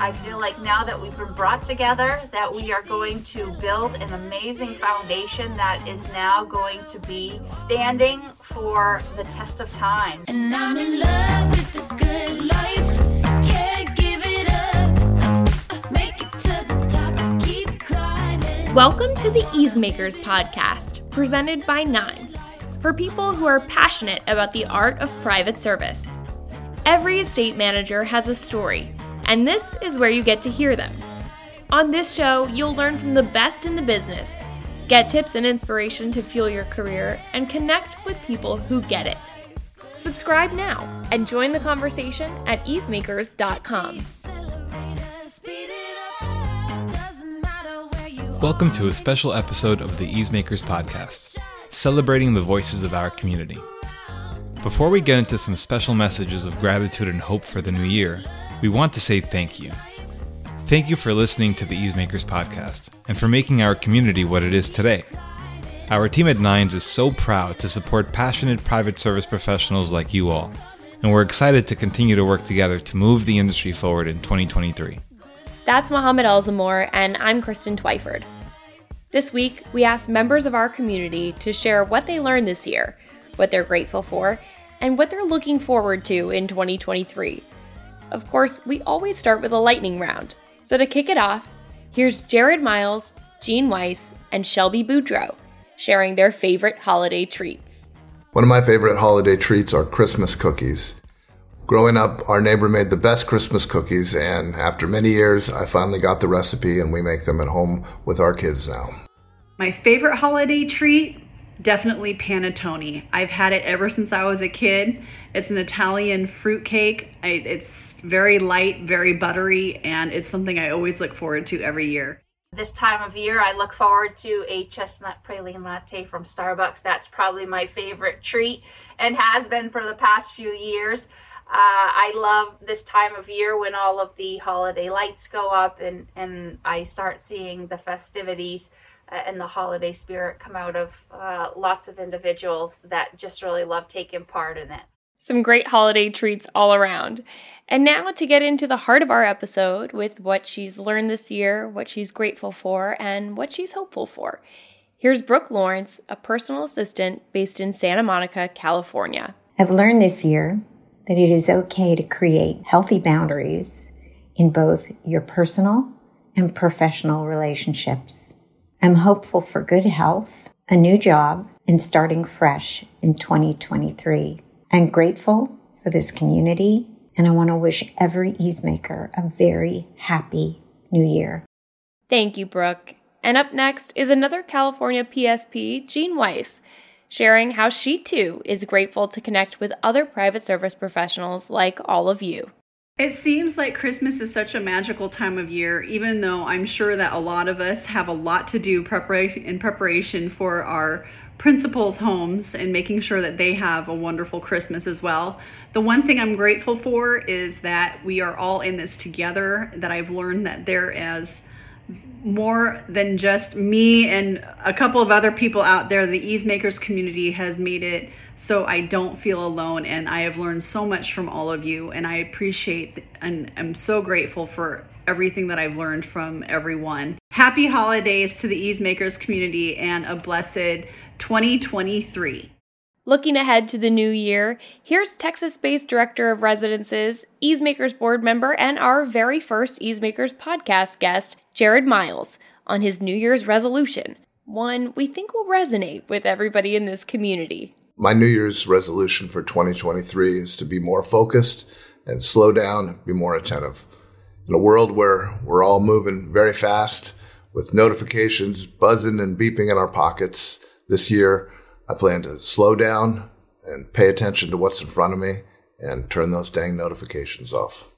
I feel like now that we've been brought together, that we are going to build an amazing foundation that is now going to be standing for the test of time. And I'm in love with the good life. Welcome to the Easemakers podcast, presented by Nines, for people who are passionate about the art of private service. Every estate manager has a story, and this is where you get to hear them. On this show, you'll learn from the best in the business, get tips and inspiration to fuel your career, and connect with people who get it. Subscribe now and join the conversation at easemakers.com. Welcome to a special episode of the Easemakers podcast, celebrating the voices of our community. Before we get into some special messages of gratitude and hope for the new year, we want to say thank you. Thank you for listening to the Easemakers podcast and for making our community what it is today. Our team at Nines is so proud to support passionate private service professionals like you all, and we're excited to continue to work together to move the industry forward in 2023. That's Mohammed Elzamor, and I'm Kristin Twyford. This week, we asked members of our community to share what they learned this year what they're grateful for, and what they're looking forward to in 2023. Of course, we always start with a lightning round. So to kick it off, here's Jared Miles, Jean Weiss, and Shelby Boudreau sharing their favorite holiday treats. One of my favorite holiday treats are Christmas cookies. Growing up, our neighbor made the best Christmas cookies, and after many years, I finally got the recipe and we make them at home with our kids now. My favorite holiday treat definitely panettone. I've had it ever since I was a kid. It's an Italian fruit cake. I, it's very light, very buttery, and it's something I always look forward to every year. This time of year, I look forward to a chestnut praline latte from Starbucks. That's probably my favorite treat and has been for the past few years. Uh, I love this time of year when all of the holiday lights go up and, and I start seeing the festivities and the holiday spirit come out of uh, lots of individuals that just really love taking part in it. Some great holiday treats all around. And now to get into the heart of our episode with what she's learned this year, what she's grateful for, and what she's hopeful for. Here's Brooke Lawrence, a personal assistant based in Santa Monica, California. I've learned this year that it is okay to create healthy boundaries in both your personal and professional relationships. I'm hopeful for good health, a new job, and starting fresh in 2023. I'm grateful for this community, and I want to wish every easemaker a very happy new year. Thank you, Brooke. And up next is another California PSP, Jean Weiss, sharing how she too is grateful to connect with other private service professionals like all of you. It seems like Christmas is such a magical time of year, even though I'm sure that a lot of us have a lot to do preparation in preparation for our principals' homes and making sure that they have a wonderful Christmas as well. The one thing I'm grateful for is that we are all in this together, that I've learned that there is more than just me and a couple of other people out there. The Easemakers community has made it so I don't feel alone. And I have learned so much from all of you. And I appreciate and I'm so grateful for everything that I've learned from everyone. Happy holidays to the Easemakers community and a blessed 2023. Looking ahead to the new year, here's Texas based Director of Residences, Easemakers board member, and our very first Easemakers podcast guest, Jared Miles, on his New Year's resolution. One we think will resonate with everybody in this community. My New Year's resolution for 2023 is to be more focused and slow down, be more attentive. In a world where we're all moving very fast with notifications buzzing and beeping in our pockets this year, I plan to slow down and pay attention to what's in front of me and turn those dang notifications off.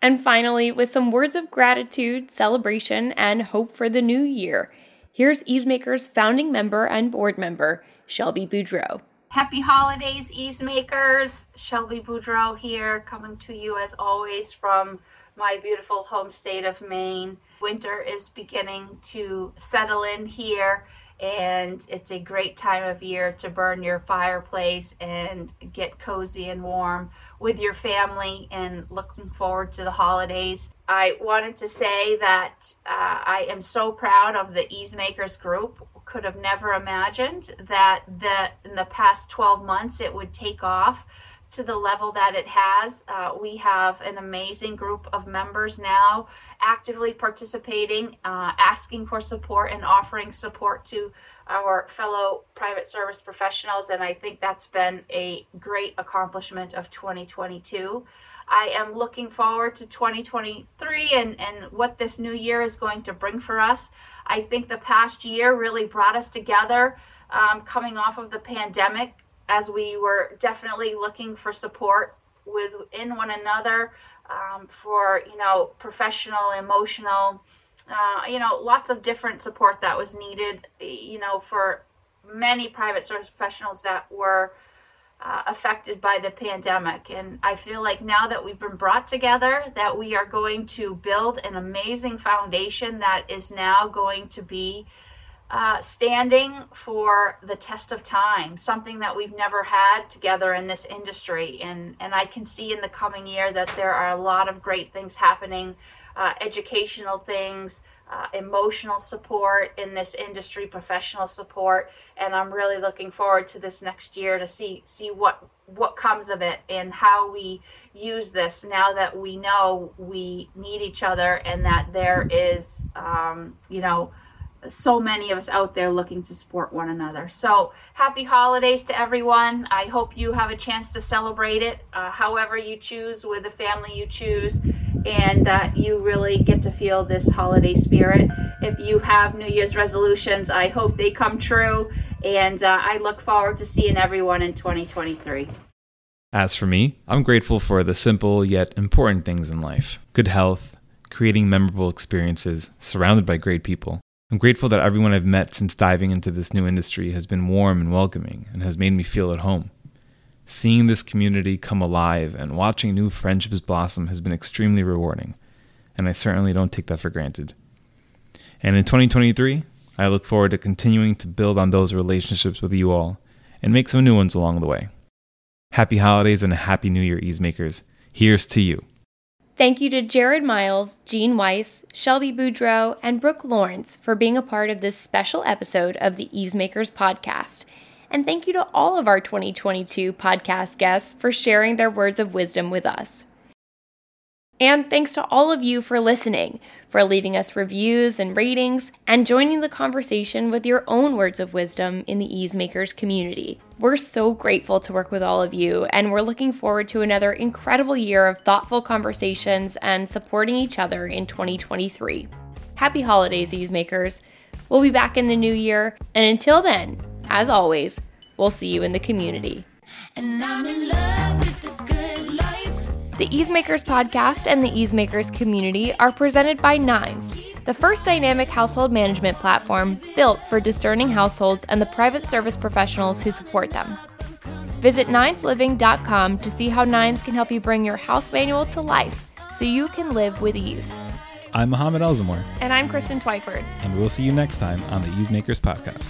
And finally, with some words of gratitude, celebration, and hope for the new year, here's Easemaker's founding member and board member, Shelby Boudreau. Happy holidays, Easemakers. Shelby Boudreau here, coming to you as always from my beautiful home state of Maine. Winter is beginning to settle in here, and it's a great time of year to burn your fireplace and get cozy and warm with your family and looking forward to the holidays. I wanted to say that uh, I am so proud of the Easemakers group could have never imagined that the in the past 12 months it would take off to the level that it has. Uh, we have an amazing group of members now actively participating, uh, asking for support, and offering support to our fellow private service professionals. And I think that's been a great accomplishment of 2022. I am looking forward to 2023 and, and what this new year is going to bring for us. I think the past year really brought us together um, coming off of the pandemic as we were definitely looking for support within one another um, for, you know, professional, emotional, uh, you know, lots of different support that was needed, you know, for many private service professionals that were uh, affected by the pandemic. And I feel like now that we've been brought together, that we are going to build an amazing foundation that is now going to be uh, standing for the test of time, something that we've never had together in this industry. And, and I can see in the coming year that there are a lot of great things happening, uh, educational things, uh, emotional support in this industry, professional support, and I'm really looking forward to this next year to see see what what comes of it and how we use this now that we know we need each other and that there is um, you know so many of us out there looking to support one another. So, happy holidays to everyone. I hope you have a chance to celebrate it uh, however you choose, with the family you choose, and that you really get to feel this holiday spirit. If you have New Year's resolutions, I hope they come true, and uh, I look forward to seeing everyone in 2023. As for me, I'm grateful for the simple yet important things in life good health, creating memorable experiences, surrounded by great people. I'm grateful that everyone I've met since diving into this new industry has been warm and welcoming and has made me feel at home. Seeing this community come alive and watching new friendships blossom has been extremely rewarding, and I certainly don't take that for granted. And in 2023, I look forward to continuing to build on those relationships with you all and make some new ones along the way. Happy holidays and a happy new year, Easemakers. Here's to you. Thank you to Jared Miles, Jean Weiss, Shelby Boudreau, and Brooke Lawrence for being a part of this special episode of the Easemakers podcast. And thank you to all of our 2022 podcast guests for sharing their words of wisdom with us. And thanks to all of you for listening, for leaving us reviews and ratings, and joining the conversation with your own words of wisdom in the Easemakers community. We're so grateful to work with all of you, and we're looking forward to another incredible year of thoughtful conversations and supporting each other in 2023. Happy holidays, Easemakers! We'll be back in the new year, and until then, as always, we'll see you in the community. The Easemakers podcast and the Easemakers community are presented by Nines, the first dynamic household management platform built for discerning households and the private service professionals who support them. Visit ninesliving.com to see how Nines can help you bring your house manual to life so you can live with ease. I'm Mohammed Elzamor. And I'm Kristin Twyford. And we'll see you next time on the Easemakers podcast.